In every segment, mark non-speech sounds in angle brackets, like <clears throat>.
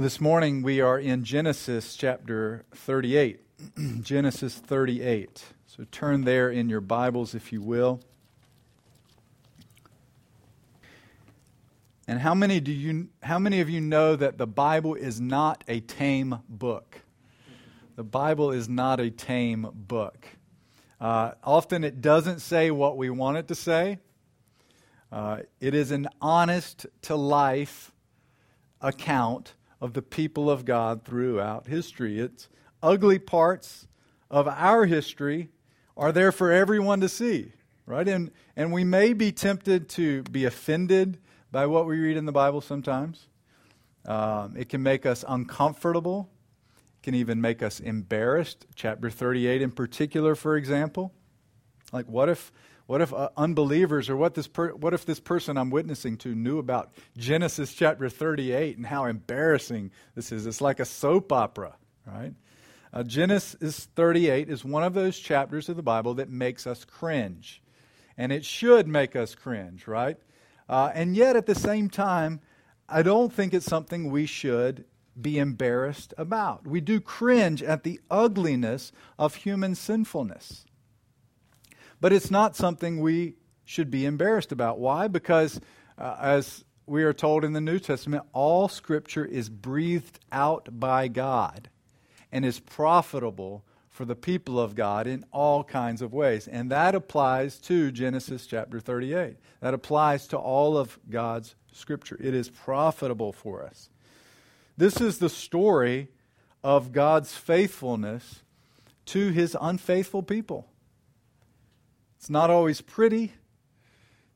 This morning we are in Genesis chapter 38. <clears throat> Genesis 38. So turn there in your Bibles, if you will. And how many do you how many of you know that the Bible is not a tame book? The Bible is not a tame book. Uh, often it doesn't say what we want it to say. Uh, it is an honest to life account of the people of God throughout history. It's ugly parts of our history are there for everyone to see, right? And, and we may be tempted to be offended by what we read in the Bible sometimes. Um, it can make us uncomfortable. It can even make us embarrassed. Chapter 38, in particular, for example. Like, what if what if uh, unbelievers or what, this per- what if this person I'm witnessing to knew about Genesis chapter 38 and how embarrassing this is? It's like a soap opera, right? Uh, Genesis 38 is one of those chapters of the Bible that makes us cringe. And it should make us cringe, right? Uh, and yet, at the same time, I don't think it's something we should be embarrassed about. We do cringe at the ugliness of human sinfulness. But it's not something we should be embarrassed about. Why? Because, uh, as we are told in the New Testament, all Scripture is breathed out by God and is profitable for the people of God in all kinds of ways. And that applies to Genesis chapter 38. That applies to all of God's Scripture. It is profitable for us. This is the story of God's faithfulness to his unfaithful people. It's not always pretty.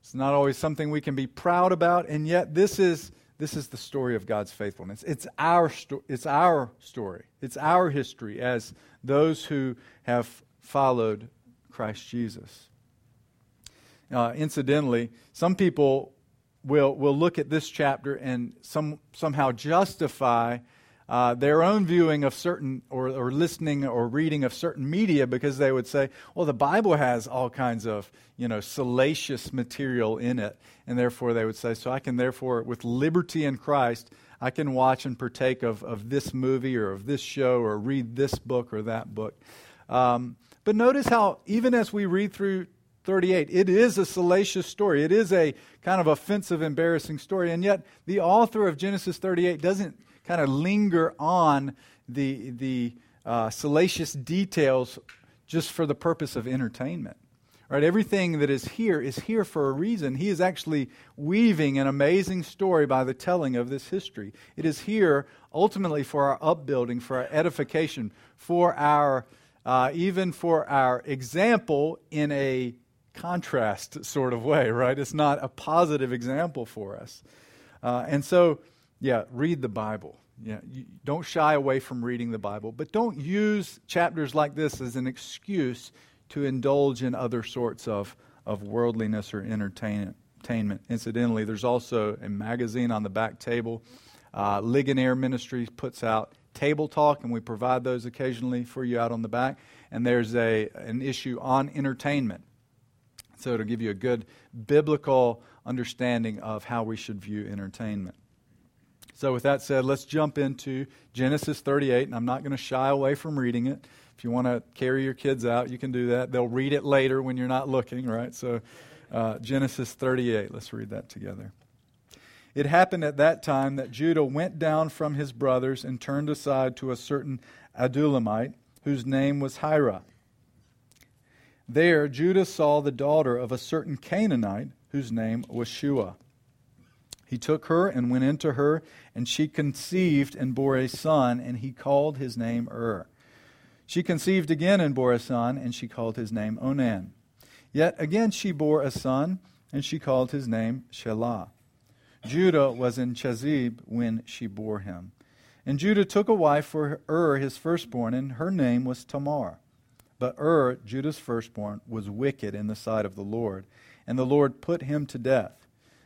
It's not always something we can be proud about, and yet this is this is the story of God's faithfulness. It's our sto- it's our story. It's our history as those who have followed Christ Jesus. Uh, incidentally, some people will will look at this chapter and some somehow justify uh, their own viewing of certain, or, or listening or reading of certain media because they would say, well, the Bible has all kinds of, you know, salacious material in it. And therefore they would say, so I can therefore, with liberty in Christ, I can watch and partake of, of this movie or of this show or read this book or that book. Um, but notice how, even as we read through 38, it is a salacious story. It is a kind of offensive, embarrassing story. And yet, the author of Genesis 38 doesn't kind of linger on the, the uh, salacious details just for the purpose of entertainment. Right? Everything that is here is here for a reason. He is actually weaving an amazing story by the telling of this history. It is here ultimately for our upbuilding, for our edification, for our uh, even for our example in a contrast sort of way. Right? It's not a positive example for us, uh, and so yeah, read the Bible. Yeah, don't shy away from reading the Bible, but don't use chapters like this as an excuse to indulge in other sorts of, of worldliness or entertainment. Incidentally, there's also a magazine on the back table. Uh, Ligonier Ministries puts out Table Talk, and we provide those occasionally for you out on the back. And there's a, an issue on entertainment. So it'll give you a good biblical understanding of how we should view entertainment. So, with that said, let's jump into Genesis 38, and I'm not going to shy away from reading it. If you want to carry your kids out, you can do that. They'll read it later when you're not looking, right? So, uh, Genesis 38, let's read that together. It happened at that time that Judah went down from his brothers and turned aside to a certain Adullamite, whose name was Hira. There, Judah saw the daughter of a certain Canaanite, whose name was Shua. He took her and went into her, and she conceived and bore a son, and he called his name Ur. She conceived again and bore a son, and she called his name Onan. Yet again she bore a son, and she called his name Shelah. Judah was in Chezib when she bore him. And Judah took a wife for Ur, his firstborn, and her name was Tamar. But Ur, Judah's firstborn, was wicked in the sight of the Lord, and the Lord put him to death.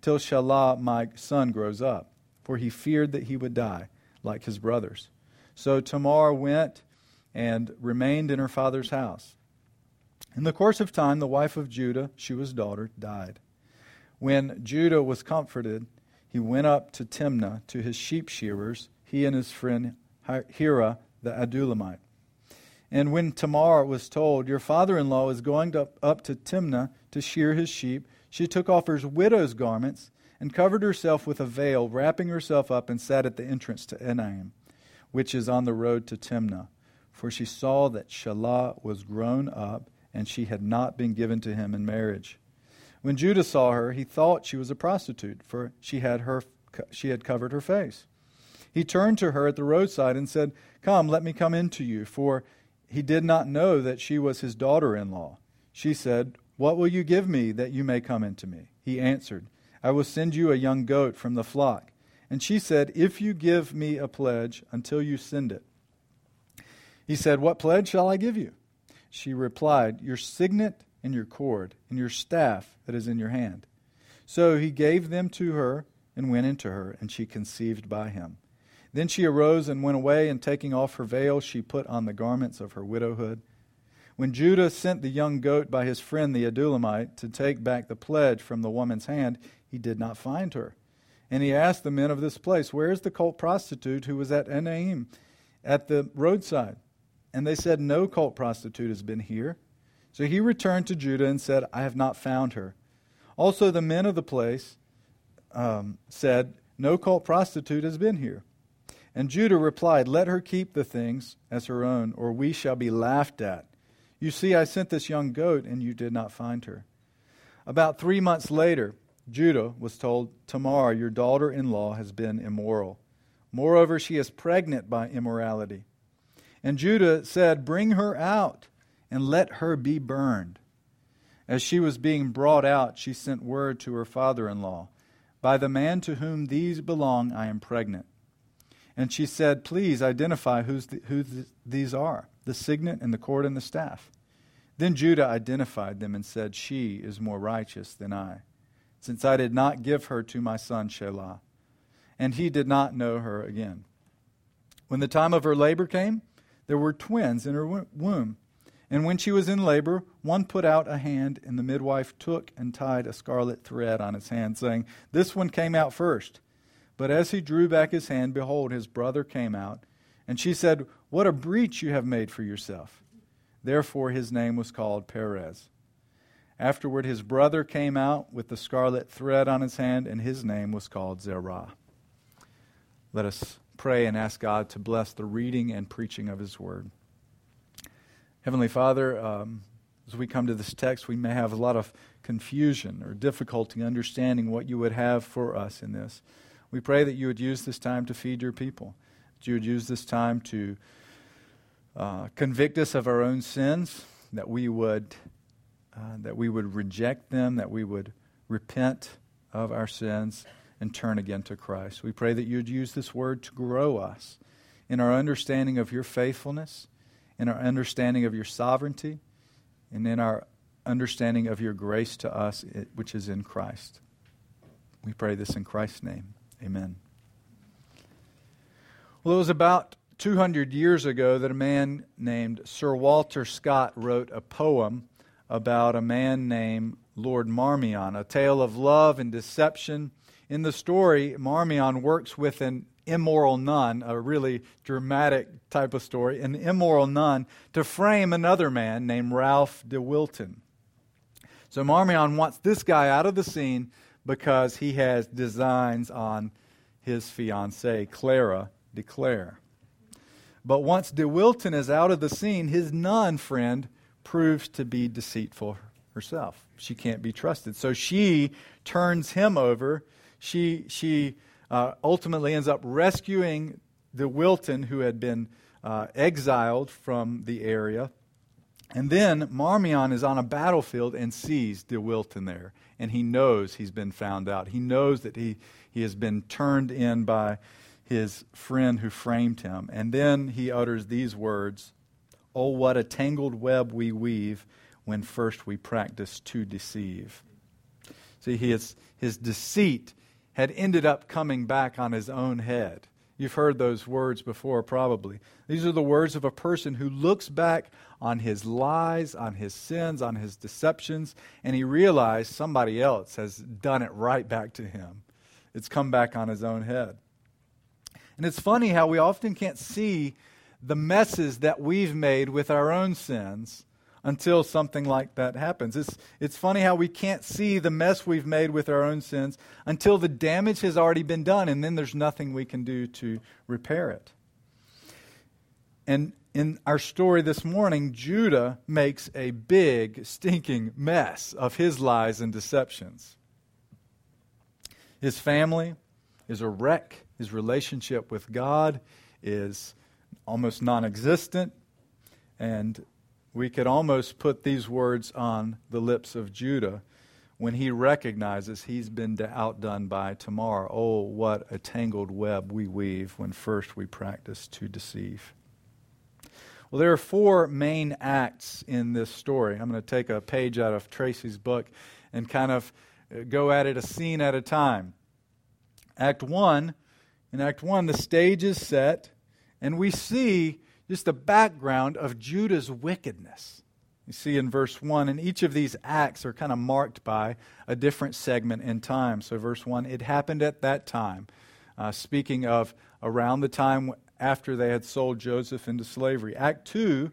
till Shelah, my son, grows up, for he feared that he would die, like his brothers. So Tamar went and remained in her father's house. In the course of time, the wife of Judah, Shua's daughter, died. When Judah was comforted, he went up to Timnah to his sheep shearers, he and his friend Hira the Adullamite. And when Tamar was told, Your father in law is going up to Timnah to shear his sheep, she took off her widow's garments and covered herself with a veil, wrapping herself up, and sat at the entrance to Enaim, which is on the road to Timnah. For she saw that Shelah was grown up, and she had not been given to him in marriage. When Judah saw her, he thought she was a prostitute, for she had, her, she had covered her face. He turned to her at the roadside and said, Come, let me come in to you, for he did not know that she was his daughter in law. She said, What will you give me that you may come into me? He answered, I will send you a young goat from the flock. And she said, If you give me a pledge until you send it. He said, What pledge shall I give you? She replied, Your signet and your cord, and your staff that is in your hand. So he gave them to her and went into her, and she conceived by him. Then she arose and went away, and taking off her veil, she put on the garments of her widowhood. When Judah sent the young goat by his friend the Adullamite to take back the pledge from the woman's hand, he did not find her. And he asked the men of this place, Where is the cult prostitute who was at Enaim at the roadside? And they said, No cult prostitute has been here. So he returned to Judah and said, I have not found her. Also, the men of the place um, said, No cult prostitute has been here. And Judah replied, Let her keep the things as her own, or we shall be laughed at. You see, I sent this young goat, and you did not find her. About three months later, Judah was told, Tamar, your daughter in law, has been immoral. Moreover, she is pregnant by immorality. And Judah said, Bring her out, and let her be burned. As she was being brought out, she sent word to her father in law, By the man to whom these belong, I am pregnant. And she said, Please identify who's the, who th- these are the signet and the cord and the staff. Then Judah identified them and said, She is more righteous than I, since I did not give her to my son Shelah. And he did not know her again. When the time of her labor came, there were twins in her womb. And when she was in labor, one put out a hand, and the midwife took and tied a scarlet thread on his hand, saying, This one came out first. But as he drew back his hand, behold, his brother came out. And she said, What a breach you have made for yourself. Therefore his name was called Perez. Afterward his brother came out with the scarlet thread on his hand, and his name was called Zerah. Let us pray and ask God to bless the reading and preaching of his word. Heavenly Father, um, as we come to this text, we may have a lot of confusion or difficulty understanding what you would have for us in this. We pray that you would use this time to feed your people, that you would use this time to uh, convict us of our own sins, that we would uh, that we would reject them, that we would repent of our sins and turn again to Christ. We pray that you would use this word to grow us in our understanding of your faithfulness, in our understanding of your sovereignty, and in our understanding of your grace to us, which is in Christ. We pray this in Christ's name. Amen. Well, it was about 200 years ago that a man named Sir Walter Scott wrote a poem about a man named Lord Marmion, a tale of love and deception. In the story, Marmion works with an immoral nun, a really dramatic type of story, an immoral nun, to frame another man named Ralph de Wilton. So Marmion wants this guy out of the scene because he has designs on his fiancee, Clara de Clare. But once De Wilton is out of the scene, his nun friend proves to be deceitful herself. She can't be trusted. So she turns him over. She, she uh, ultimately ends up rescuing De Wilton, who had been uh, exiled from the area. And then Marmion is on a battlefield and sees De Wilton there and he knows he's been found out. He knows that he, he has been turned in by his friend who framed him. And then he utters these words Oh, what a tangled web we weave when first we practice to deceive. See, his, his deceit had ended up coming back on his own head. You've heard those words before, probably. These are the words of a person who looks back on his lies, on his sins, on his deceptions, and he realized somebody else has done it right back to him. It's come back on his own head. And it's funny how we often can't see the messes that we've made with our own sins until something like that happens. It's, it's funny how we can't see the mess we've made with our own sins until the damage has already been done, and then there's nothing we can do to repair it. And in our story this morning, Judah makes a big, stinking mess of his lies and deceptions. His family is a wreck. His relationship with God is almost non existent. And we could almost put these words on the lips of Judah when he recognizes he's been outdone by Tamar. Oh, what a tangled web we weave when first we practice to deceive. Well, there are four main acts in this story. I'm going to take a page out of Tracy's book and kind of uh, go at it a scene at a time. Act 1, in Act 1, the stage is set, and we see just the background of Judah's wickedness. You see in verse 1, and each of these acts are kind of marked by a different segment in time. So, verse 1, it happened at that time, uh, speaking of around the time after they had sold Joseph into slavery. Act 2,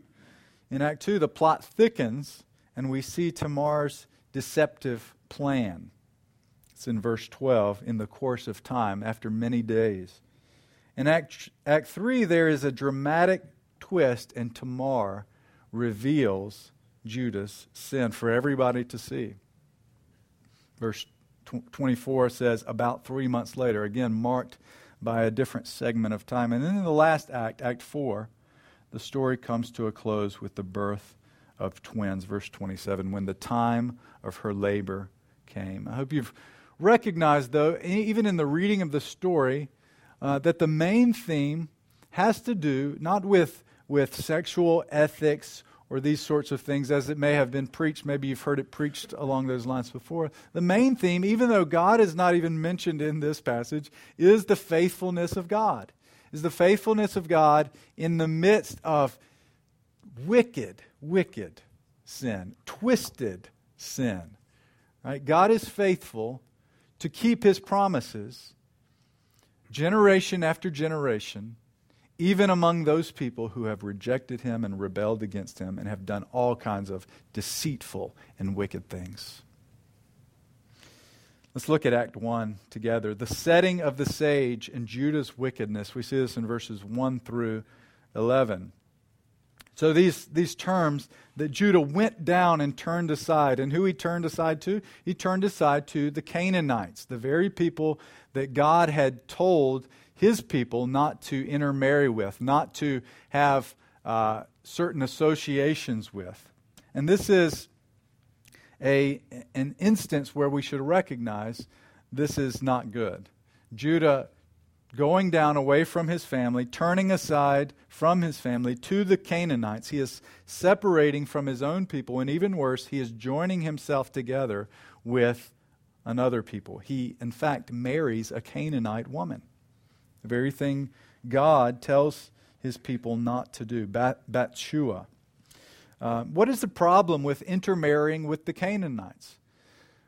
in Act 2, the plot thickens, and we see Tamar's deceptive plan. It's in verse 12, in the course of time, after many days. In Act, Act 3, there is a dramatic twist, and Tamar reveals Judah's sin for everybody to see. Verse 24 says, about three months later, again marked by a different segment of time. And then in the last act, Act 4, the story comes to a close with the birth of twins. Verse 27, when the time of her labor came. I hope you've recognized, though, even in the reading of the story, uh, that the main theme has to do not with with sexual ethics or these sorts of things as it may have been preached. Maybe you've heard it preached along those lines before. The main theme, even though God is not even mentioned in this passage, is the faithfulness of God. Is the faithfulness of God in the midst of wicked, wicked sin, twisted sin. Right? God is faithful to keep his promises generation after generation even among those people who have rejected him and rebelled against him and have done all kinds of deceitful and wicked things. Let's look at Act 1 together. The setting of the sage and Judah's wickedness. We see this in verses 1 through 11. So these, these terms that Judah went down and turned aside. And who he turned aside to? He turned aside to the Canaanites, the very people that God had told his people not to intermarry with, not to have uh, certain associations with. And this is a, an instance where we should recognize this is not good. Judah going down away from his family, turning aside from his family to the Canaanites. He is separating from his own people, and even worse, he is joining himself together with another people. He, in fact, marries a Canaanite woman. The very thing God tells his people not to do. Bat, Bathshua. Uh, what is the problem with intermarrying with the Canaanites?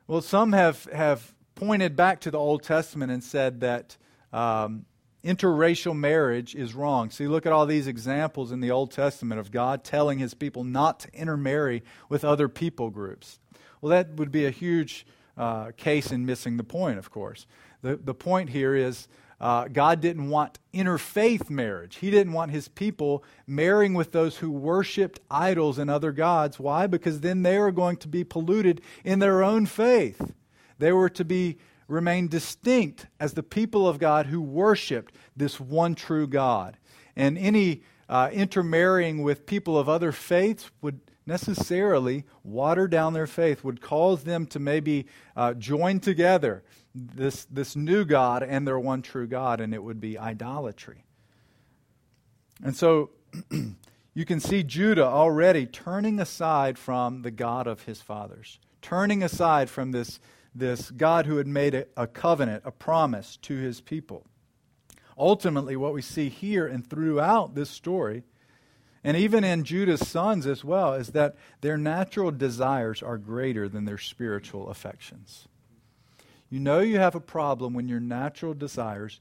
Well, some have, have pointed back to the Old Testament and said that um, interracial marriage is wrong. See, look at all these examples in the Old Testament of God telling his people not to intermarry with other people groups. Well, that would be a huge uh, case in missing the point, of course. The, the point here is uh, God didn't want interfaith marriage. He didn't want his people marrying with those who worshiped idols and other gods. Why? Because then they were going to be polluted in their own faith. They were to be remain distinct as the people of God who worshiped this one true God. And any uh, intermarrying with people of other faiths would necessarily water down their faith, would cause them to maybe uh, join together this, this new God and their one true God, and it would be idolatry. And so <clears throat> you can see Judah already turning aside from the God of his fathers, turning aside from this, this God who had made a, a covenant, a promise to his people. Ultimately, what we see here and throughout this story and even in Judah's sons as well, is that their natural desires are greater than their spiritual affections. You know you have a problem when your natural desires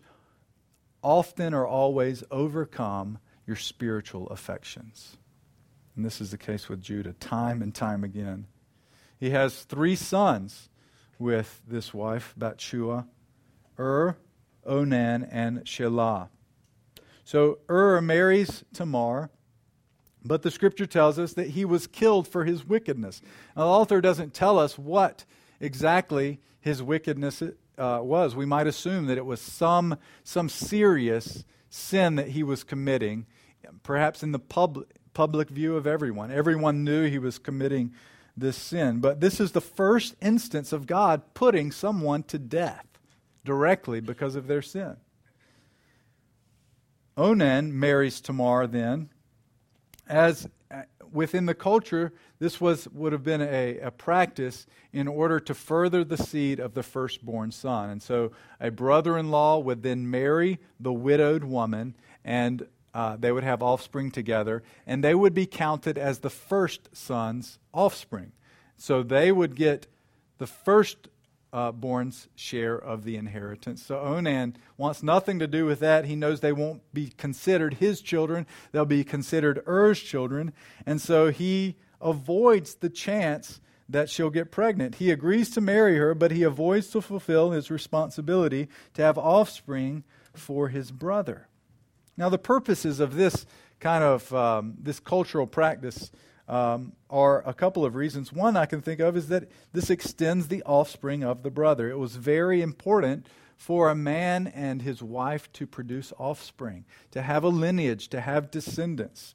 often or always overcome your spiritual affections. And this is the case with Judah, time and time again. He has three sons with this wife, Bathsheba, Ur, Onan, and Shelah. So Ur marries Tamar, but the scripture tells us that he was killed for his wickedness. Now, the author doesn't tell us what exactly his wickedness uh, was. We might assume that it was some, some serious sin that he was committing, perhaps in the public, public view of everyone. Everyone knew he was committing this sin. But this is the first instance of God putting someone to death directly because of their sin. Onan marries Tamar then, as within the culture, this was, would have been a, a practice in order to further the seed of the firstborn son. And so a brother in law would then marry the widowed woman, and uh, they would have offspring together, and they would be counted as the first son's offspring. So they would get the first uh, born's share of the inheritance. So Onan wants nothing to do with that. He knows they won't be considered his children, they'll be considered Er's children. And so he avoids the chance that she'll get pregnant. He agrees to marry her, but he avoids to fulfill his responsibility to have offspring for his brother. Now, the purposes of this kind of um, this cultural practice um, are a couple of reasons. One I can think of is that this extends the offspring of the brother. It was very important for a man and his wife to produce offspring, to have a lineage, to have descendants.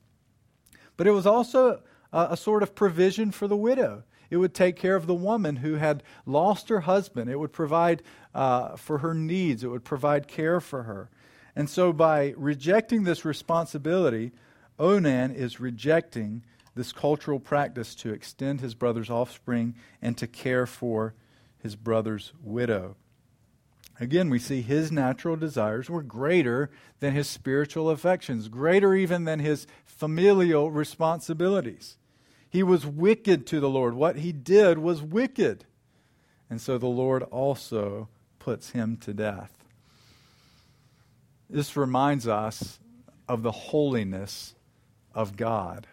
But it was also a, a sort of provision for the widow. It would take care of the woman who had lost her husband. It would provide uh, for her needs. It would provide care for her. And so, by rejecting this responsibility, Onan is rejecting this cultural practice to extend his brother's offspring and to care for his brother's widow. Again, we see his natural desires were greater than his spiritual affections, greater even than his familial responsibilities. He was wicked to the Lord. What he did was wicked. And so the Lord also puts him to death. This reminds us of the holiness of God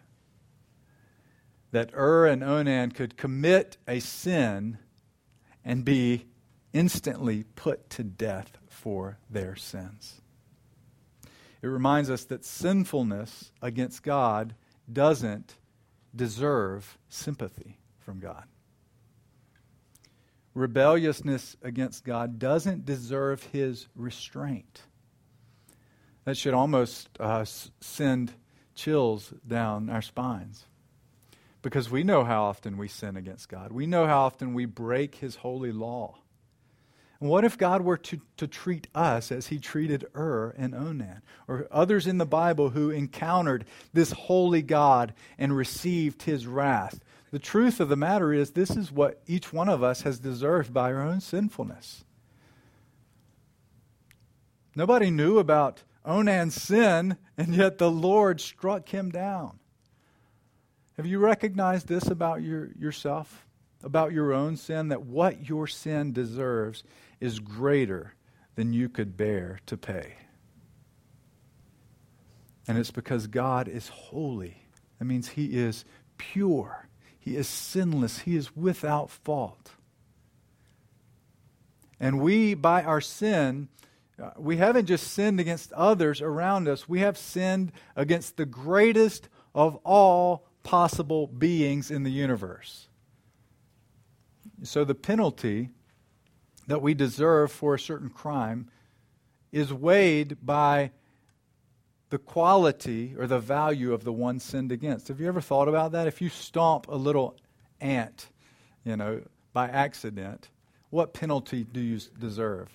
that Ur and Onan could commit a sin and be instantly put to death for their sins. It reminds us that sinfulness against God doesn't deserve sympathy from God. Rebelliousness against God doesn't deserve his restraint. That should almost uh, send chills down our spines because we know how often we sin against God. We know how often we break His holy law. And what if God were to, to treat us as He treated Ur and Onan, or others in the Bible who encountered this holy God and received His wrath? The truth of the matter is, this is what each one of us has deserved by our own sinfulness. Nobody knew about Onan's sin, and yet the Lord struck him down. Have you recognized this about your, yourself, about your own sin? That what your sin deserves is greater than you could bear to pay. And it's because God is holy. That means He is pure, He is sinless, He is without fault. And we, by our sin, Uh, we haven't just sinned against others around us, we have sinned against the greatest of all possible beings in the universe. So the penalty that we deserve for a certain crime is weighed by the the quality or the value of the one sinned against. Have you ever thought about that? If you stomp a little ant, you know, by accident, what penalty do you deserve?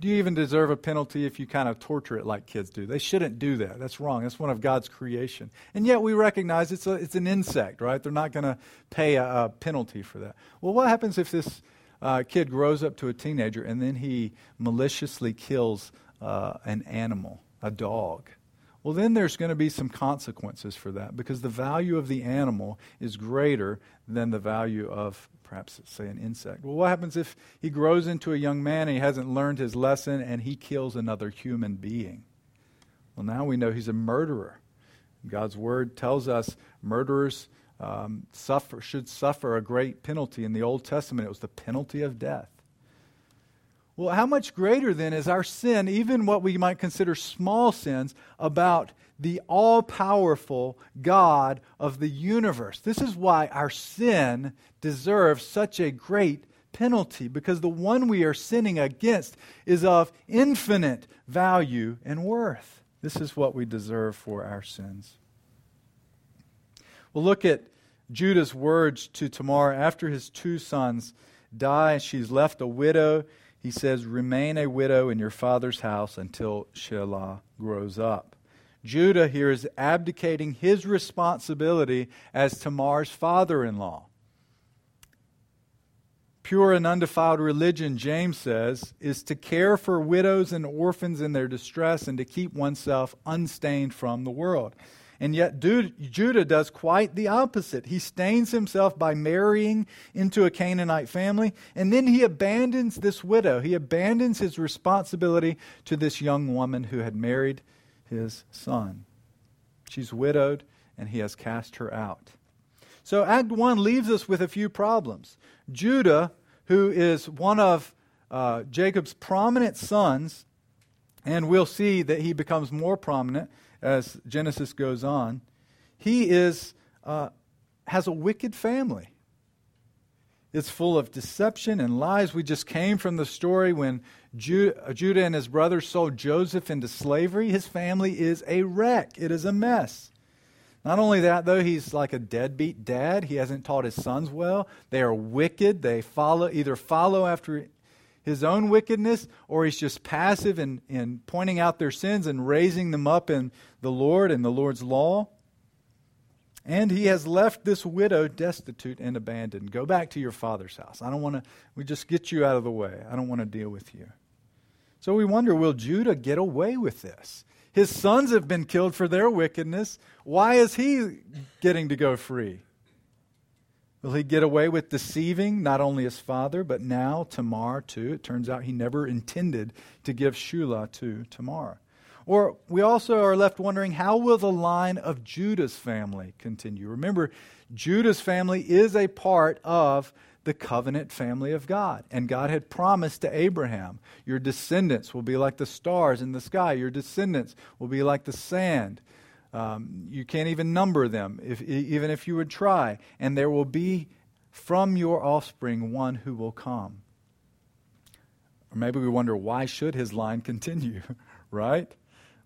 Do you even deserve a penalty if you kind of torture it like kids do? They shouldn't do that. That's wrong. That's one of God's creation. And yet we recognize it's, a, it's an insect, right? They're not going to pay a, a, penalty for that. Well, what happens if this uh, kid grows up to a teenager and then he maliciously kills uh, an animal, a dog? Well, then there's going to be some consequences for that because the value of the animal is greater than the value of perhaps, say, an insect. Well, what happens if he grows into a young man and he hasn't learned his lesson and he kills another human being? Well, now we know he's a murderer. God's word tells us murderers um, suffer, should suffer a great penalty. In the Old Testament, it was the penalty of death. Well, how much greater then is our sin, even what we might consider small sins, about the all powerful God of the universe? This is why our sin deserves such a great penalty, because the one we are sinning against is of infinite value and worth. This is what we deserve for our sins. We'll look at Judah's words to Tamar after his two sons die. She's left a widow he says, Remain a widow in your father's house until Shelah grows up. Judah here is abdicating his responsibility as Tamar's father in law. Pure and undefiled religion, James says, is to care for widows and orphans in their distress and to keep oneself unstained from the world. And yet, Judah does quite the opposite. He stains himself by marrying into a Canaanite family, and then he abandons this widow. He abandons his responsibility to this young woman who had married his son. She's widowed, and he has cast her out. So, Act 1 leaves us with a few problems. Judah, who is one of uh, Jacob's prominent sons, and we'll see that he becomes more prominent as Genesis goes on, he is, uh, has a wicked family. It's full of deception and lies. We just came from the story when Judah, Judah and his brothers sold Joseph into slavery. His family is a wreck, it is a mess. Not only that, though, he's like a deadbeat dad. He hasn't taught his sons well. They are wicked. They follow either follow after his own wickedness, or he's just passive in, in pointing out their sins and raising them up in the Lord and the Lord's law. And he has left this widow destitute and abandoned. Go back to your father's house. I don't want to, we just get you out of the way. I don't want to deal with you. So we wonder will Judah get away with this? His sons have been killed for their wickedness. Why is he getting to go free? Will he get away with deceiving not only his father, but now Tamar too? It turns out he never intended to give Shula to Tamar. Or we also are left wondering how will the line of Judah's family continue? Remember, Judah's family is a part of the covenant family of God. And God had promised to Abraham, Your descendants will be like the stars in the sky, your descendants will be like the sand. Um, you can't even number them, if, even if you would try. And there will be from your offspring one who will come. Or maybe we wonder why should his line continue, <laughs> right?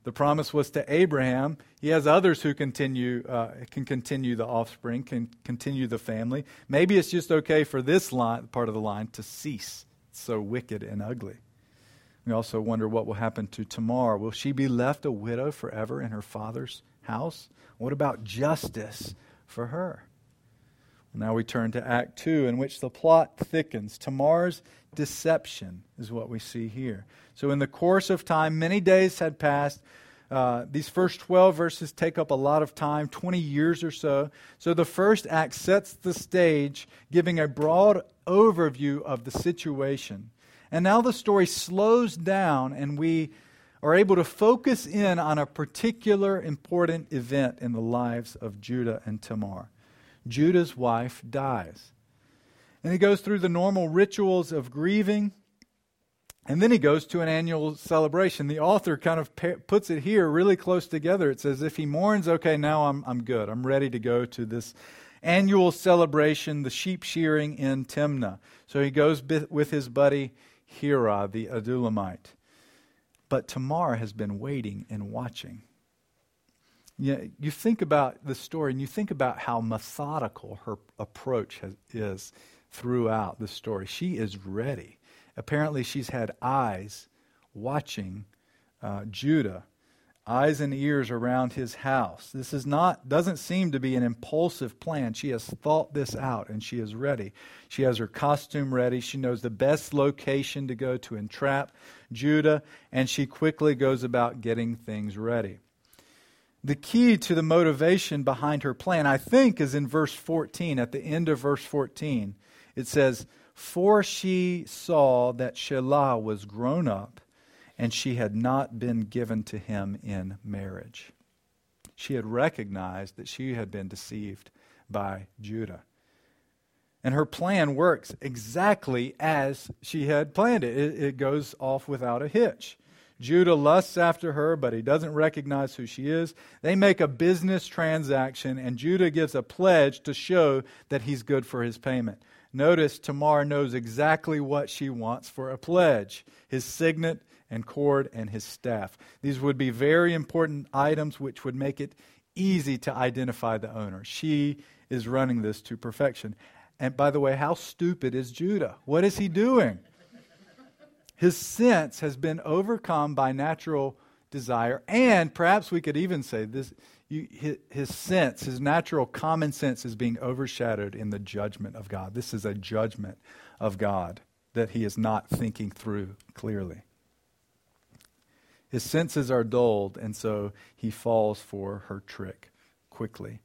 The promise was to Abraham. He has others who continue, uh, can continue the offspring, can continue the family. Maybe it's just okay for this line, part of the line to cease. It's so wicked and ugly. We also wonder what will happen to Tamar. Will she be left a widow forever in her father's house? What about justice for her? Now we turn to Act 2, in which the plot thickens. Tamar's deception is what we see here. So, in the course of time, many days had passed. Uh, these first 12 verses take up a lot of time, 20 years or so. So, the first act sets the stage, giving a broad overview of the situation. And now the story slows down, and we are able to focus in on a particular important event in the lives of Judah and Tamar. Judah's wife dies. And he goes through the normal rituals of grieving. And then he goes to an annual celebration. The author kind of puts it here really close together. It says, if he mourns, okay, now I'm, I'm good. I'm ready to go to this annual celebration, the sheep shearing in Timnah. So he goes with his buddy Hira, the Adullamite. But Tamar has been waiting and watching. you, you think about the story and you think about how methodical her approach has, is throughout the story. She is ready. Apparently, she's had eyes watching uh, Judah eyes and ears around his house. This is not doesn't seem to be an impulsive plan. She has thought this out and she is ready. She has her costume ready. She knows the best location to go to entrap Judah and she quickly goes about getting things ready. The key to the motivation behind her plan, I think, is in verse 14. At the end of verse 14, it says, For she saw that Shelah was grown up and she had not been given to him in marriage. She had recognized that she had been deceived by Judah. And her plan works exactly as she had planned it. it. It, goes off without a hitch. Judah lusts after her, but he doesn't recognize who she is. They make a business transaction, and Judah gives a pledge to show that he's good for his payment. Notice Tamar knows exactly what she wants for a pledge his signet and cord and his staff. These would be very important items which would make it easy to identify the owner. She is running this to perfection. And by the way, how stupid is Judah? What is he doing? His sense has been overcome by natural desire, and perhaps we could even say this you, his, his sense, his natural common sense, is being overshadowed in the judgment of God. This is a judgment of God that he is not thinking through clearly. His senses are dulled, and so he falls for her trick quickly.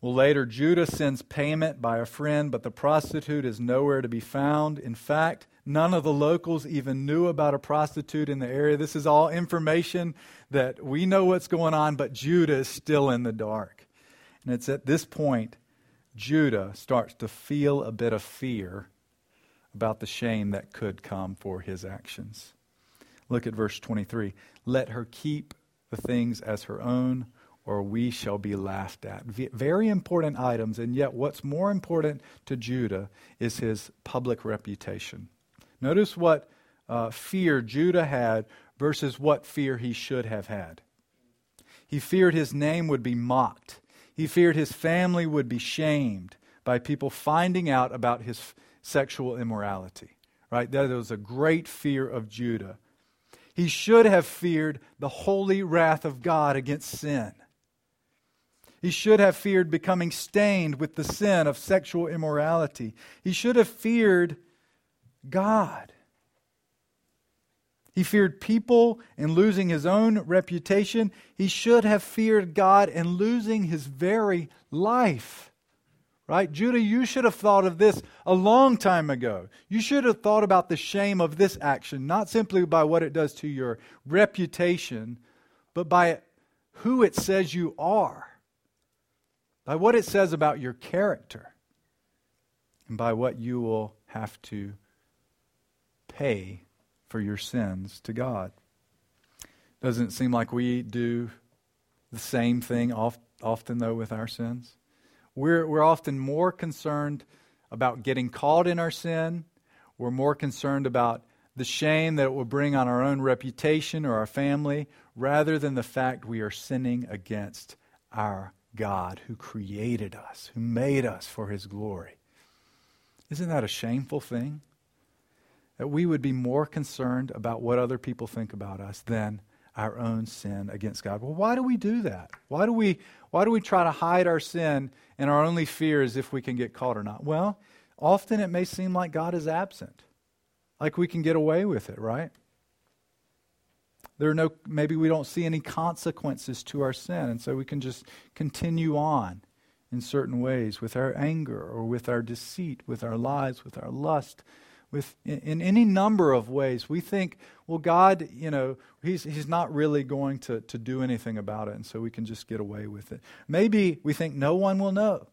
Well, later, Judah sends payment by a friend, but the prostitute is nowhere to be found. In fact, none of the locals even knew about a prostitute in the area. This is all information that we know what's going on, but Judah is still in the dark. And it's at this point Judah starts to feel a bit of fear about the shame that could come for his actions. Look at verse 23. Let her keep the things as her own, or we shall be laughed at. Very important items, and yet what's more important to Judah is his public reputation. Notice what uh, fear Judah had versus what fear he should have had. He feared his name would be mocked, he feared his family would be shamed by people finding out about his sexual immorality. Right? That was a great fear of Judah. He should have feared the holy wrath of God against sin. He should have feared becoming stained with the sin of sexual immorality. He should have feared God. He feared people and losing his own reputation. He should have feared God and losing his very life. Right? Judah, you should have thought of this a long time ago. You should have thought about the shame of this action, not simply by what it does to your reputation, but by who it says you are, by what it says about your character, and by what you will have to pay for your sins to God. Doesn't it seem like we do the same thing often, though, with our sins? We're, we're often more concerned about getting caught in our sin. We're more concerned about the shame that it will bring on our own reputation or our family rather than the fact we are sinning against our God who created us, who made us for his glory. Isn't that a shameful thing? That we would be more concerned about what other people think about us than our own sin against God. Well, why do we do that? Why do we why do we try to hide our sin and our only fear is if we can get caught or not? Well, often it may seem like God is absent. Like we can get away with it, right? There are no maybe we don't see any consequences to our sin and so we can just continue on in certain ways with our anger or with our deceit, with our lies, with our lust, with in, any number of ways. We think, well, God, you know, he's, he's not really going to, to do anything about it, and so we can just get away with it. Maybe we think no one will know.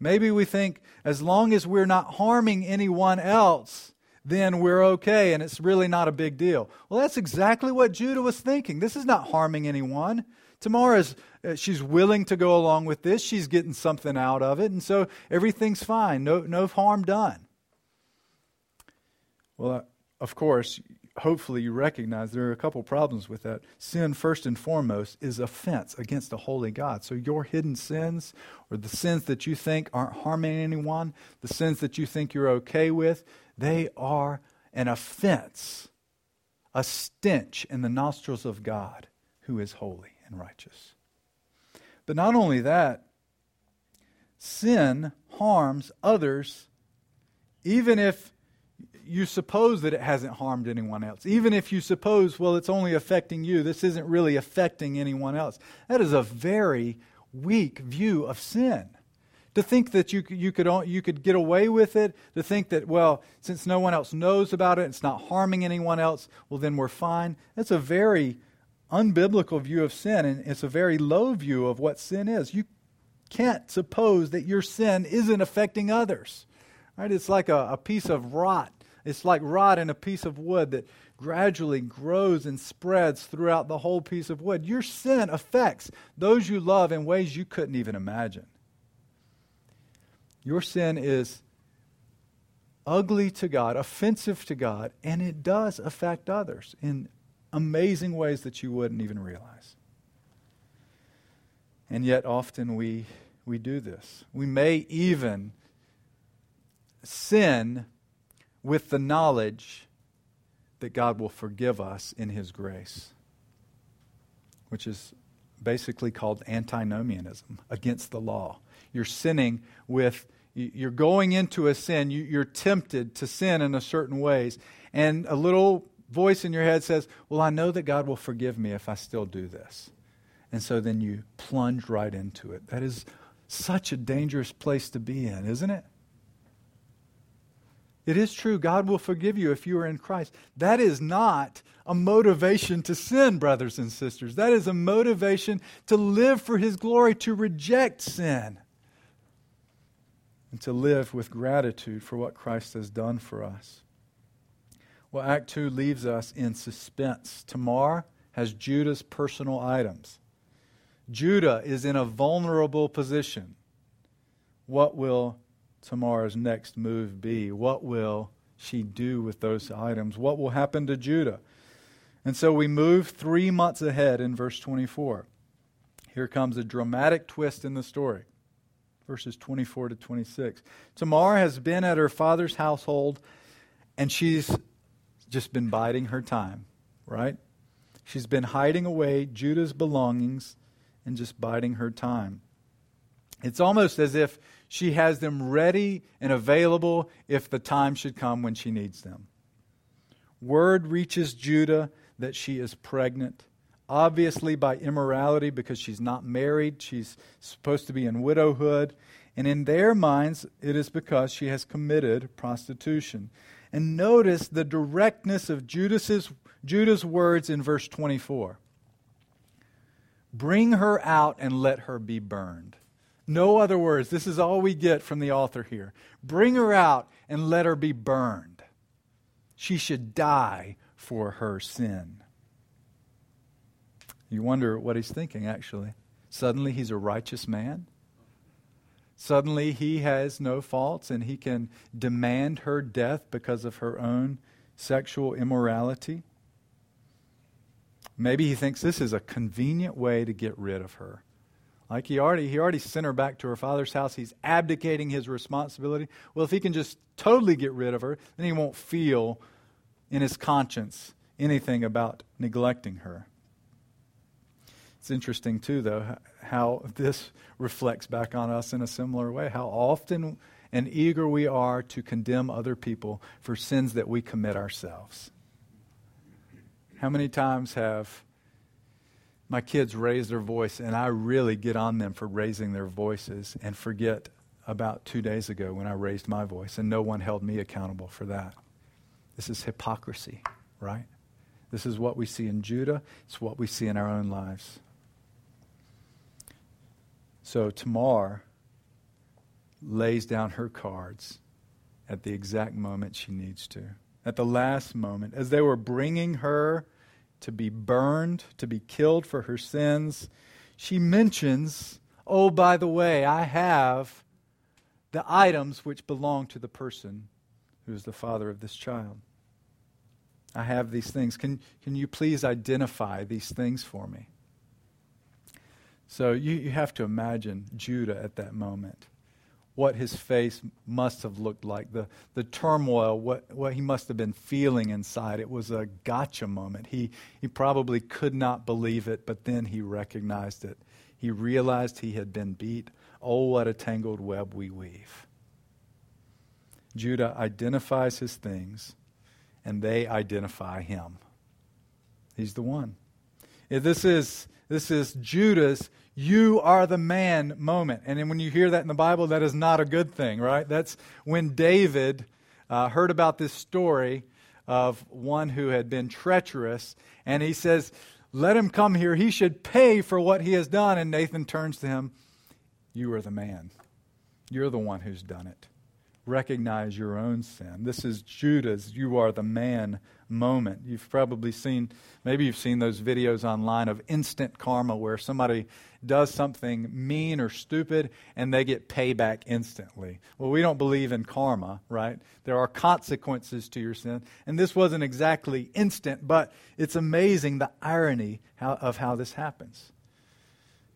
Maybe we think as long as we're not harming anyone else, then we're okay and it's really not a big deal. Well, that's exactly what Judah was thinking. This is not harming anyone. Tamar uh, she's willing to go along with this. She's getting something out of it, and so everything's fine. No, no harm done. Well, of course, hopefully you recognize there are a couple problems with that. Sin, first and foremost, is offense against a holy God. So your hidden sins, or the sins that you think aren't harming anyone, the sins that you think you're okay with, they are an offense, a stench in the nostrils of God who is holy and righteous. But not only that, sin harms others even if you suppose that it hasn't harmed anyone else, even if you suppose, well, it's only affecting you, this isn't really affecting anyone else. That is a very weak view of sin. To think that you, you, could, you could get away with it, to think that, well, since no one else knows about it, it's not harming anyone else, well, then we're fine. That's a very unbiblical view of sin, and it's a very low view of what sin is. You can't suppose that your sin isn't affecting others. Right? It's like a, a piece of rot it's like rot in a piece of wood that gradually grows and spreads throughout the whole piece of wood. Your sin affects those you love in ways you couldn't even imagine. Your sin is ugly to God, offensive to God, and it does affect others in amazing ways that you wouldn't even realize. And yet, often we, we do this. We may even sin with the knowledge that God will forgive us in His grace, which is basically called antinomianism, against the law. You're sinning with, you're going into a sin, you're tempted to sin in a certain ways, and a little voice in your head says, Well, I know that God will forgive me if I still do this. And so then you plunge right into it. That is such a dangerous place to be in, isn't it? It is true, God will forgive you if you are in Christ. That is not a motivation to sin, brothers and sisters. That is a motivation to live for His glory, to reject sin, and to live with gratitude for what Christ has done for us. Well, Act 2 leaves us in suspense. Tamar has Judah's personal items. Judah is in a vulnerable position. What will Tamar's next move be? What will she do with those items? What will happen to Judah? And so we move three months ahead in verse 24. Here comes a dramatic twist in the story. Verses 24 to 26. Tamar has been at her father's household and she's just been biding her time, right? She's been hiding away Judah's belongings and just biding her time. It's almost as if she has them ready and available if the time should come when she needs them. Word reaches Judah that she is pregnant, obviously by immorality because she's not married. She's supposed to be in widowhood. And in their minds, it is because she has committed prostitution. And notice the directness of Judas's, Judah's words in verse 24 Bring her out and let her be burned. No other words. This is all we get from the author here. Bring her out and let her be burned. She should die for her sin. You wonder what he's thinking, actually. Suddenly he's a righteous man. Suddenly he has no faults and he can demand her death because of her own sexual immorality. Maybe he thinks this is a convenient way to get rid of her. Like he already he already sent her back to her father's house. He's abdicating his responsibility. Well, if he can just totally get rid of her, then he won't feel in his conscience anything about neglecting her. It's interesting too though how this reflects back on us in a similar way. How often and eager we are to condemn other people for sins that we commit ourselves. How many times have my kids raise their voice, and I really get on them for raising their voices and forget about two days ago when I raised my voice, and no one held me accountable for that. This is hypocrisy, right? This is what we see in Judah, it's what we see in our own lives. So Tamar lays down her cards at the exact moment she needs to. At the last moment, as they were bringing her to be burned, to be killed for her sins, she mentions, oh, by the way, I have the items which belong to the person who is the father of this child. I have these things. Can, can you please identify these things for me? So you, you have to imagine Judah at that moment, what his face must have looked like, the, the turmoil, what, what he must have been feeling inside. It was a gotcha moment. He, he probably could not believe it, but then he recognized it. He realized he had been beat. Oh, what a tangled web we weave. Judah identifies his things, and they identify him. He's the one. If this is this is Judah's you are the man moment. And when you hear that in the Bible, that is not a good thing, right? That's when David uh, heard about this story of one who had been treacherous, and he says, Let him come here. He should pay for what he has done. And Nathan turns to him, You are the man. You're the one who's done it recognize your own sin. This is Judah's you are the man moment. You've probably seen, maybe you've seen those videos online of instant karma where somebody does something mean or stupid and they get payback instantly. Well, we don't believe in karma, right? There are consequences to your sin. And this wasn't exactly instant, but it's amazing the irony how, of how this happens.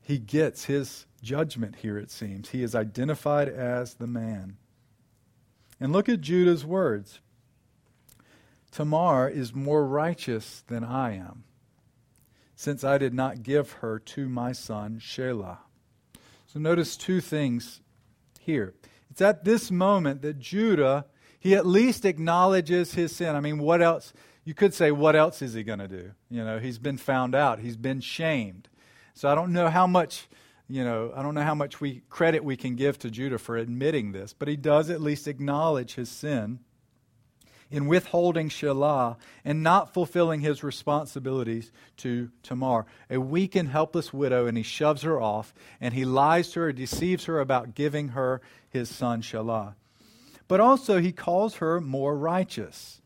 He gets his judgment here, it seems. He is identified as the man. And look at Judah's words Tamar is more righteous than I am, since I did not give her to my son Shelah. So notice two things here. It's at this moment that Judah, he at least acknowledges his sin. I mean, what else? You could say, what else is he going to do? You know, he's been found out, he's been shamed. So I don't know how much you know, I don't know how much we credit we can give to Judah for admitting this, but he does at least acknowledge his sin in withholding Shelah and not fulfilling his responsibilities to Tamar, a weak and helpless widow, and he shoves her off and he lies to her, deceives her about giving her his son Shelah. But also he calls her more righteous.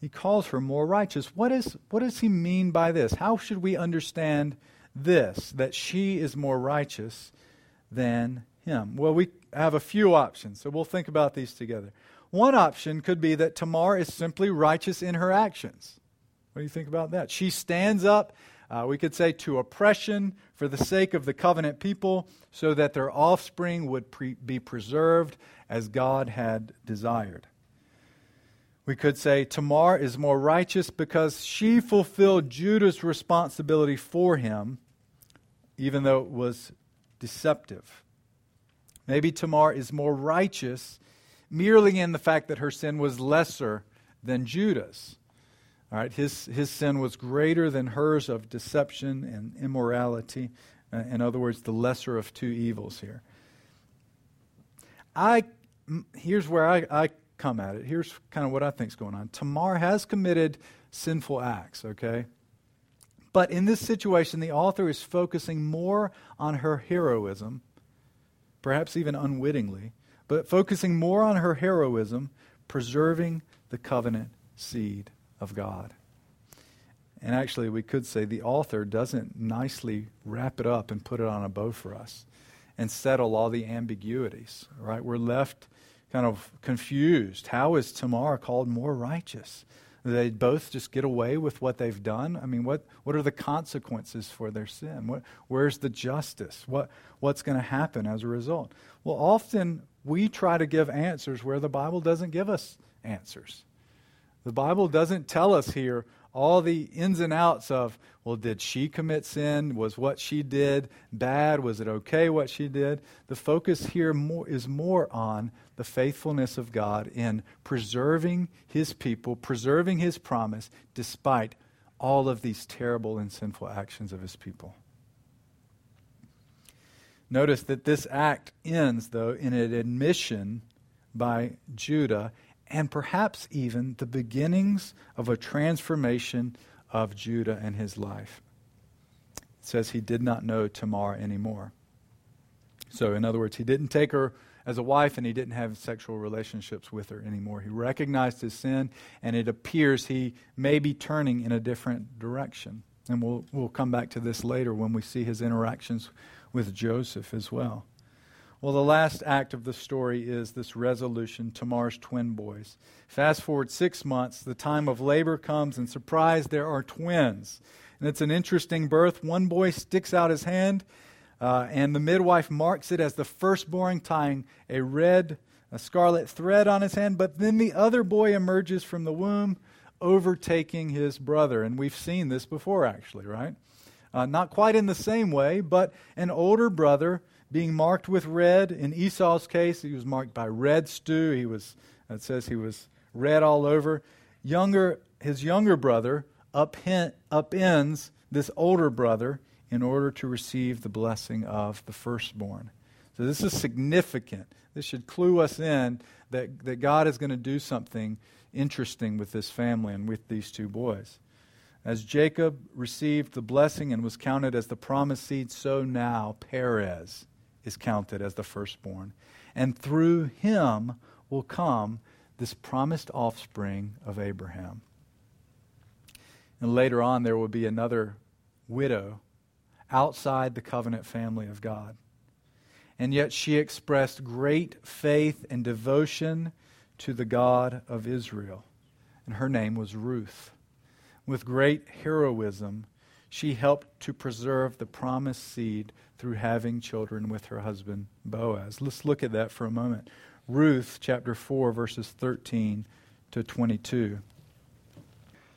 He calls her more righteous. What, is, what does he mean by this? How should we understand this that she is more righteous than him? Well, we have a few options, so we'll think about these together. One option could be that Tamar is simply righteous in her actions. What do you think about that? She stands up, uh, we could say, to oppression for the sake of the covenant people so that their offspring would pre- be preserved as God had desired. We could say Tamar is more righteous because she fulfilled Judah's responsibility for him even though it was deceptive. Maybe Tamar is more righteous merely in the fact that her sin was lesser than Judah's. All right, his, his sin was greater than hers of deception and immorality. Uh, in other words, the lesser of two evils here. I, here's where I, I come at it. Here's kind of what I think is going on. Tamar has committed sinful acts, okay? But in this situation, the author is focusing more on her heroism, perhaps even unwittingly, but focusing more on her heroism, preserving the covenant seed of God. And actually, we could say the author doesn't nicely wrap it up and put it on a bow for us and settle all the ambiguities, right? We're left kind of confused. How is Tamar called more righteous? They both just get away with what they've done? I mean, what, what are the consequences for their sin? What, where's the justice? What, what's going to happen as a result? Well, often we try to give answers where the Bible doesn't give us answers. The Bible doesn't tell us here all the ins and outs of, well, did she commit sin? Was what she did bad? Was it okay what she did? The focus here more, is more on the faithfulness of God in preserving his people, preserving his promise, despite all of these terrible and sinful actions of his people. Notice that this act ends, though, in an admission by Judah and perhaps even the beginnings of a transformation of Judah and his life. It says he did not know Tamar anymore. So, in other words, he didn't take her as a wife and he didn't have sexual relationships with her anymore. He recognized his sin, and it appears he may be turning in a different direction. And we'll, we'll come back to this later when we see his interactions with Joseph as well. Well, the last act of the story is this resolution Tamar's twin boys. Fast forward six months, the time of labor comes, and surprise, there are twins. And it's an interesting birth. One boy sticks out his hand, uh, and the midwife marks it as the firstborn, tying a red, a scarlet thread on his hand. But then the other boy emerges from the womb, overtaking his brother. And we've seen this before, actually, right? Uh, not quite in the same way, but an older brother being marked with red. In Esau's case, he was marked by red stew. He was, it says he was red all over. Younger, his younger brother upends this older brother in order to receive the blessing of the firstborn. So this is significant. This should clue us in that, that God is going to do something interesting with this family and with these two boys. As Jacob received the blessing and was counted as the promised seed, so now Perez is counted as the firstborn. And through him will come this promised offspring of Abraham. And later on, there will be another widow outside the covenant family of God. And yet she expressed great faith and devotion to the God of Israel. And her name was Ruth. With great heroism, she helped to preserve the promised seed through having children with her husband Boaz. Let's look at that for a moment. Ruth chapter 4, verses 13 to 22.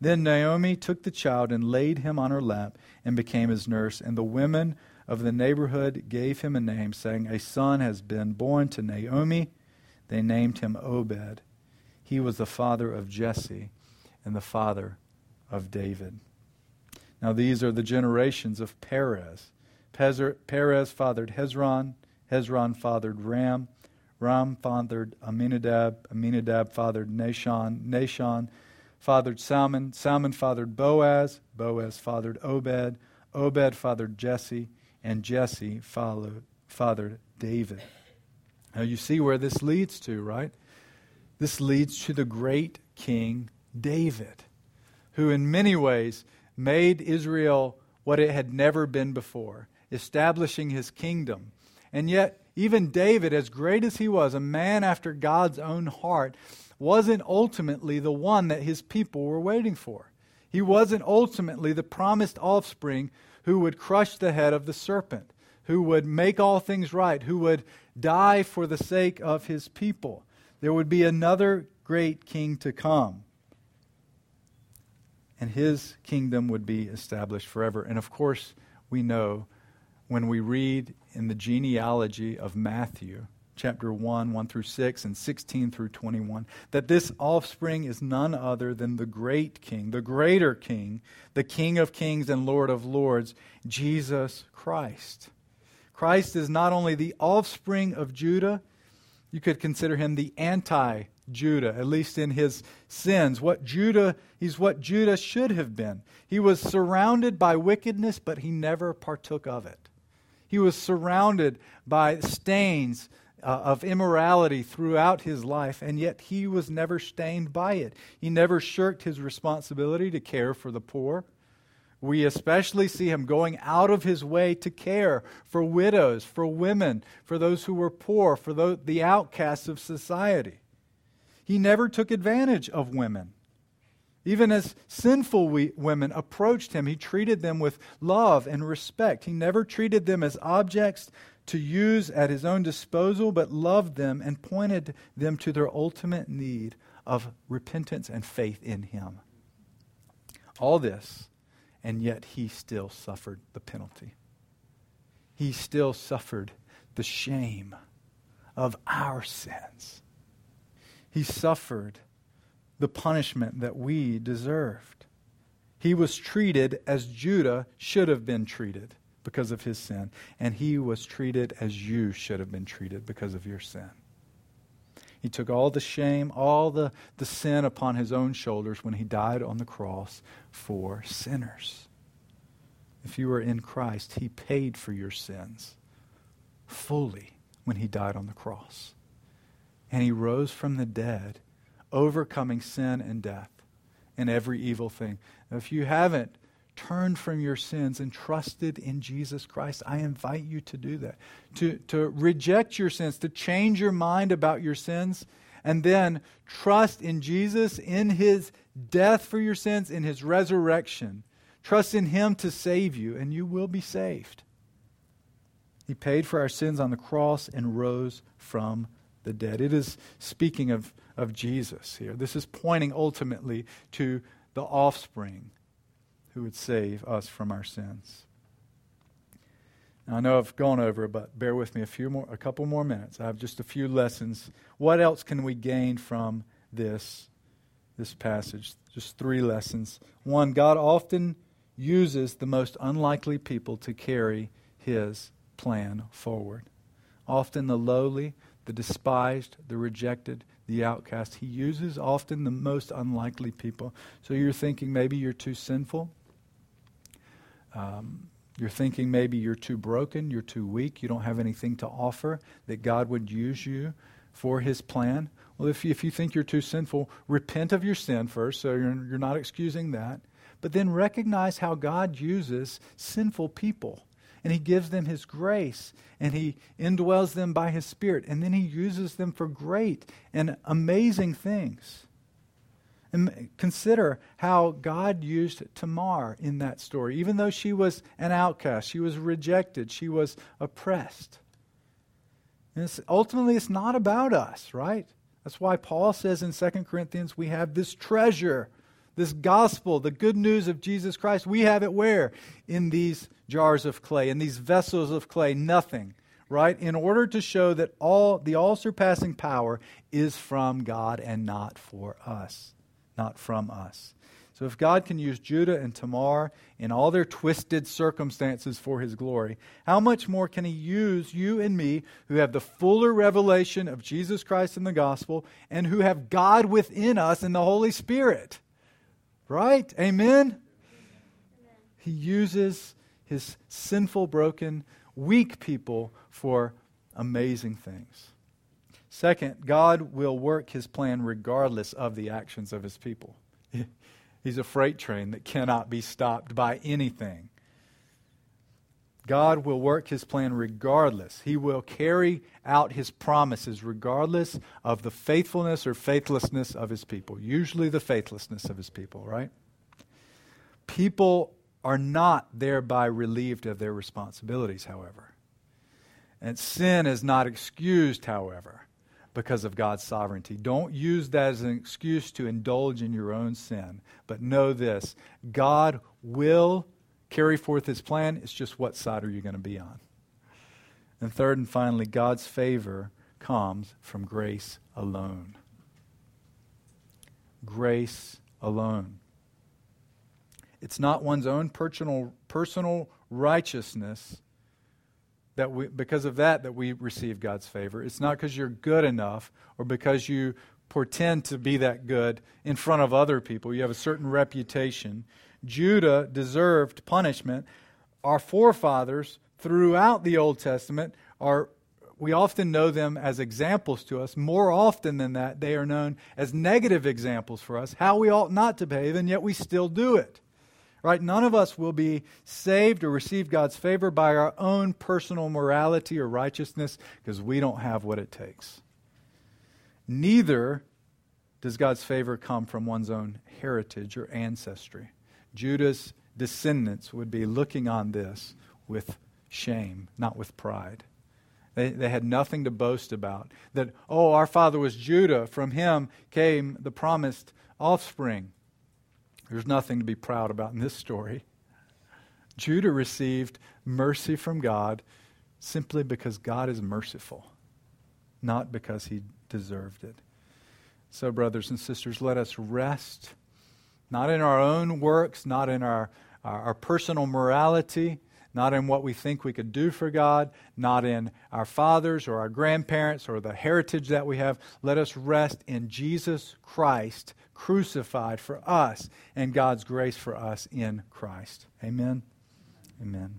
Then Naomi took the child and laid him on her lap and became his nurse. And the women of the neighborhood gave him a name, saying, A son has been born to Naomi. They named him Obed. He was the father of Jesse and the father of David. Now, these are the generations of Perez. Perez fathered Hezron. Hezron fathered Ram. Ram fathered Amminadab. Amminadab fathered Nahshon. Nahshon fathered Salmon. Salmon fathered Boaz. Boaz fathered Obed. Obed fathered Jesse. And Jesse followed, fathered David. Now, you see where this leads to, right? This leads to the great King David, who, in many ways, made Israel what it had never been before, establishing his kingdom. And yet, even David, as great as he was, a man after God's own heart, wasn't ultimately the one that his people were waiting for. He wasn't ultimately the promised offspring who would crush the head of the serpent, who would make all things right, who would die for the sake of his people. There would be another great king to come and his kingdom would be established forever. And of course, we know when we read in the genealogy of Matthew, chapter 1, 1 through 6, and 16 through 21, that this offspring is none other than the great king, the greater king, the king of kings and lord of lords, Jesus Christ. Christ is not only the offspring of Judah, you could consider him the anti Judah, at least in his sins. What Judah, he's what Judah should have been. He was surrounded by wickedness, but he never partook of it. He was surrounded by stains uh, of immorality throughout his life, and yet he was never stained by it. He never shirked his responsibility to care for the poor. We especially see him going out of his way to care for widows, for women, for those who were poor, for the outcasts of society. He never took advantage of women. Even as sinful we, women approached him, he treated them with love and respect. He never treated them as objects to use at his own disposal, but loved them and pointed them to their ultimate need of repentance and faith in him. All this, and yet he still suffered the penalty. He still suffered the shame of our sins he suffered the punishment that we deserved. He was treated as Judah should have been treated because of his sin, and he was treated as you should have been treated because of your sin. He took all the shame, all the, the sin upon his own shoulders when he died on the cross for sinners. If you are in Christ, he paid for your sins fully when he died on the cross. And he rose from the dead, overcoming sin and death and every evil thing. If you haven't turned from your sins and trusted in Jesus Christ, I invite you to do that. To, to reject your sins, to change your mind about your sins, and then trust in Jesus, in his death for your sins, in his resurrection. Trust in him to save you, and you will be saved. He paid for our sins on the cross and rose from the dead. It is speaking of, of Jesus here. This is pointing ultimately to the offspring who would save us from our sins. Now, I know I've gone over, but bear with me a few more, a couple more minutes. I have just a few lessons. What else can we gain from this, this passage? Just three lessons. One, God often uses the most unlikely people to carry His plan forward. Often the lowly, the despised, the rejected, the outcast. He uses often the most unlikely people. So you're thinking maybe you're too sinful. Um, you're thinking maybe you're too broken, you're too weak, you don't have anything to offer, that God would use you for his plan. Well, if you, if you think you're too sinful, repent of your sin first, so you're, you're not excusing that. But then recognize how God uses sinful people. And he gives them his grace, and he indwells them by his spirit, and then he uses them for great and amazing things. And consider how God used Tamar in that story. Even though she was an outcast, she was rejected, she was oppressed. And it's, ultimately, it's not about us, right? That's why Paul says in 2 Corinthians, we have this treasure, this gospel, the good news of Jesus Christ. We have it where? In these jars of clay, in these vessels of clay, nothing, right? In order to show that all the all surpassing power is from God and not for us not from us. So if God can use Judah and Tamar in all their twisted circumstances for his glory, how much more can he use you and me who have the fuller revelation of Jesus Christ in the gospel and who have God within us in the Holy Spirit? Right? Amen? Amen. He uses his sinful, broken, weak people for amazing things. Second, God will work his plan regardless of the actions of his people. <laughs> He's a freight train that cannot be stopped by anything. God will work his plan regardless. He will carry out his promises regardless of the faithfulness or faithlessness of his people. Usually the faithlessness of his people, right? People are not thereby relieved of their responsibilities, however. And sin is not excused, however because of God's sovereignty. Don't use that as an excuse to indulge in your own sin. But know this God will carry forth his plan. It's just what side are you going to be on? And third and finally, God's favor comes from grace alone. Grace alone. It's not one's own personal, personal righteousness that we, because of that that we receive God's favor. It's not because you're good enough or because you pretend to be that good in front of other people. You have a certain reputation. Judah deserved punishment. Our forefathers throughout the Old Testament are we often know them as examples to us. More often than that, they are known as negative examples for us, how we ought not to behave, and yet we still do it. Right? None of us will be saved or receive God's favor by our own personal morality or righteousness because we don't have what it takes. Neither does God's favor come from one's own heritage or ancestry. Judah's descendants would be looking on this with shame, not with pride. They, they had nothing to boast about. That, oh, our father was Judah. From him came the promised offspring. There's nothing to be proud about in this story. Judah received mercy from God simply because God is merciful, not because he deserved it. So, brothers and sisters, let us rest not in our own works, not in our, our, our personal morality, not in what we think we could do for God, not in our fathers or our grandparents or the heritage that we have. Let us rest in Jesus Christ crucified for us and God's grace for us in Christ. Amen. Amen.